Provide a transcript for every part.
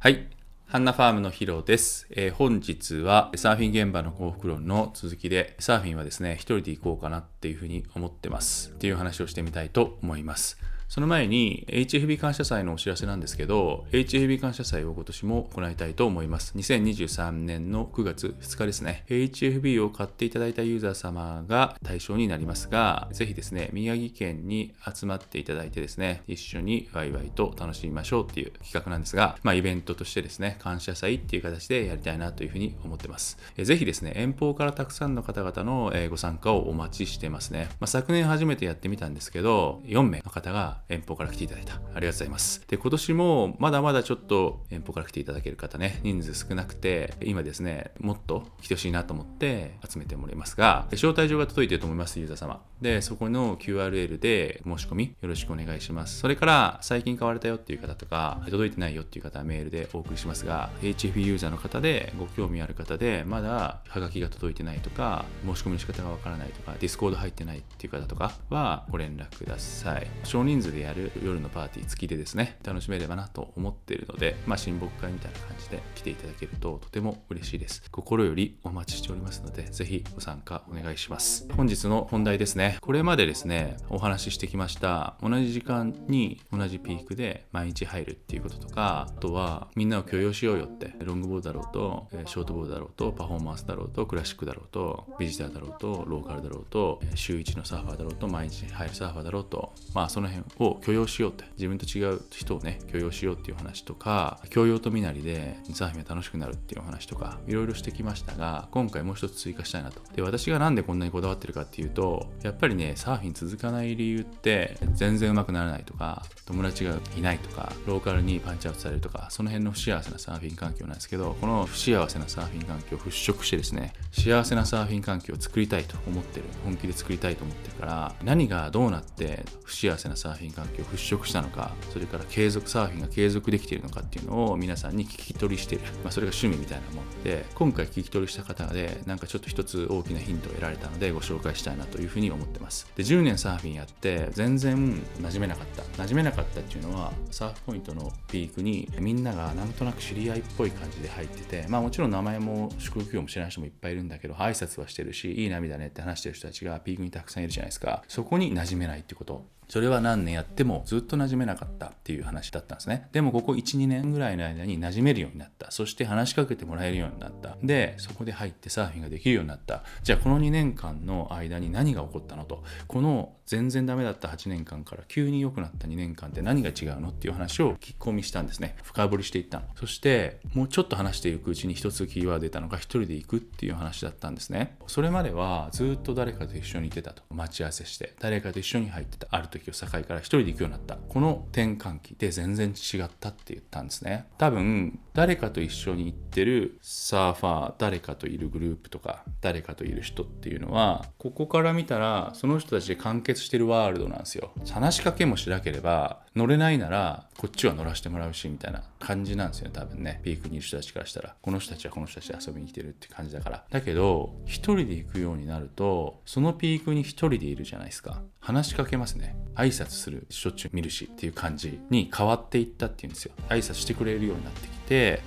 はい。ハンナファームのヒロです、えー本日はサーフィン現場の幸福論の続きで、サーフィンはですね、一人で行こうかなっていうふうに思ってます。っていう話をしてみたいと思います。その前に HFB 感謝祭のお知らせなんですけど、HFB 感謝祭を今年も行いたいと思います。2023年の9月2日ですね。HFB を買っていただいたユーザー様が対象になりますが、ぜひですね、宮城県に集まっていただいてですね、一緒にワイワイと楽しみましょうっていう企画なんですが、まあイベントとしてですね、感謝祭っていう形でやりたいなというふうに思ってます。ぜひですね、遠方からたくさんの方々のご参加をお待ちしてますね。まあ、昨年初めてやってみたんですけど、4名の方が遠方から来ていただいた。ありがとうございます。で、今年もまだまだちょっと遠方から来ていただける方ね、人数少なくて、今ですね、もっと来てほしいなと思って集めてもらいますが、招待状が届いてると思います、ユーザー様。で、そこの QRL で申し込みよろしくお願いします。それから、最近買われたよっていう方とか、届いてないよっていう方はメールでお送りしますが、HF ユーザーの方でご興味ある方で、まだハガキが届いてないとか、申し込みの仕方がわからないとか、Discord 入ってないっていう方とかはご連絡ください。少人数でやる夜のパーティー付きでですね、楽しめればなと思っているので、まあ、親睦会みたいな感じで来ていただけるととても嬉しいです。心よりお待ちしておりますので、ぜひご参加お願いします。本日の本題ですね。これまでですね、お話ししてきました、同じ時間に同じピークで毎日入るっていうこととか、あとはみんなを許容しようよって、ロングボードだろうと、えショートボードだろうと、パフォーマンスだろうと、クラシックだろうと、ビジターだろうと、ローカルだろうと、え週1のサーファーだろうと、毎日入るサーファーだろうと、まあその辺を許容しようって、自分と違う人をね、許容しようっていう話とか、教養と身なりでサーフィンが楽しくなるっていう話とか、いろいろしてきましたが、今回もう一つ追加したいなと。で、私がなんでこんなにこだわってるかっていうと、やっぱりね、サーフィン続かない理由って、全然上手くならないとか、友達がいないとか、ローカルにパンチアウトされるとか、その辺の不幸せなサーフィン環境なんですけど、この不幸せなサーフィン環境を払拭してですね、幸せなサーフィン環境を作りたいと思ってる、本気で作りたいと思ってるから、何がどうなって不幸せなサーフィン環境を払拭したのか、それから継続、サーフィンが継続できているのかっていうのを皆さんに聞き取りしてる。まあ、それが趣味みたいなもんで、今回聞き取りした方で、なんかちょっと一つ大きなヒントを得られたので、ご紹介したいなというふうに思ってます。で、10年サーフィンやって、全然馴染めなかった。馴染めなかったっていうのは、サーフポイントのピークにみんながなんとなく知り合いっぽい感じで入ってて、まあもちろん名前も宿泊業も知らない人もいっぱいいるんだけど、挨拶はしてるし、いい波だねって話してる人たちがピークにたくさんいるじゃないですか。そこに馴染めないってこと。それは何年やってもずっと馴染めなかったっていう話だったんですね。でもここ1、2年ぐらいの間に馴染めるようになった。そして話しかけてもらえるようになった。で、そこで入ってサーフィンができるようになった。じゃあこの2年間の間に何が起こったのと、この全然ダメだった8年間から急に良くなった2年間って何が違うのっていう話を聞き込みしたんですね。深掘りしていったの。そして、もうちょっと話していくうちに一つキーワード出たのが一人で行くっていう話だったんですね。それまではずっと誰かと一緒にいてたと。待ち合わせして、誰かと一緒に入ってた。ある時を境から1人で行くようになった。この転換期で全然違ったって言ったんですね。多分、誰かと一緒に行ってるサーファー、誰かといるグループとか、誰かといる人っていうのは、ここから見たら、その人たちで完結してるワールドなんですよ。話しかけもしなければ、乗れないなら、こっちは乗らせてもらうし、みたいな感じなんですよね、多分ね。ピークにいる人たちからしたら。この人たちはこの人たちで遊びに来てるって感じだから。だけど、一人で行くようになると、そのピークに一人でいるじゃないですか。話しかけますね。挨拶する、しょっちゅう見るしっていう感じに変わっていったっていうんですよ。挨拶してくれるようになってきて、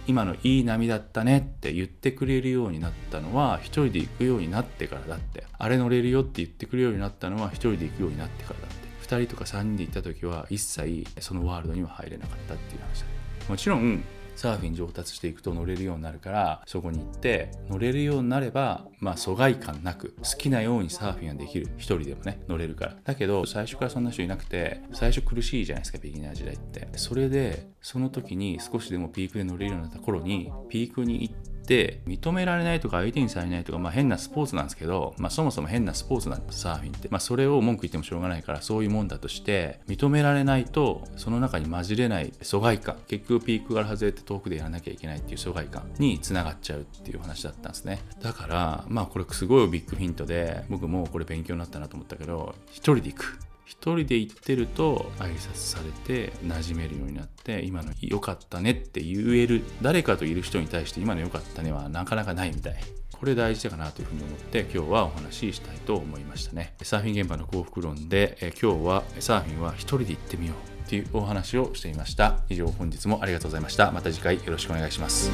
今のいい波だったねって言ってくれるようになったのは、一人で行くようになってからだって。あれ乗れるよって言ってくれるようになったのは、一人で行くようになってからだって。2人とか3人で行った時は一切そのワールドには入れなかったっていう話だもちろんサーフィン上達していくと乗れるようになるからそこに行って乗れるようになればまあ疎外感なく好きなようにサーフィンができる。一人でもね乗れるから。だけど最初からそんな人いなくて最初苦しいじゃないですかビギナー時代って。それでその時に少しでもピークで乗れるようになった頃にピークに行ってで認められないとか相手にされないとか、まあ、変なスポーツなんですけど、まあ、そもそも変なスポーツなんですサーフィンって、まあ、それを文句言ってもしょうがないからそういうもんだとして認められないとその中に混じれない疎外感。結局ピークから外れて遠くでやらなきゃいけないっていう疎外感につながっちゃうっていう話だったんですね。だからまあこれすごいビッグヒントで僕もこれ勉強になったなと思ったけど一人で行く。一人で行ってると挨拶されて馴染めるようになって今の良かったねって言える誰かといる人に対して今の良かったねはなかなかないみたい。これ大事だかなというふうに思って今日はお話ししたいと思いましたね。サーフィン現場の幸福論でえ今日はサーフィンは一人で行ってみようっていうお話をしていました。以上本日もありがとうございました。また次回よろしくお願いします。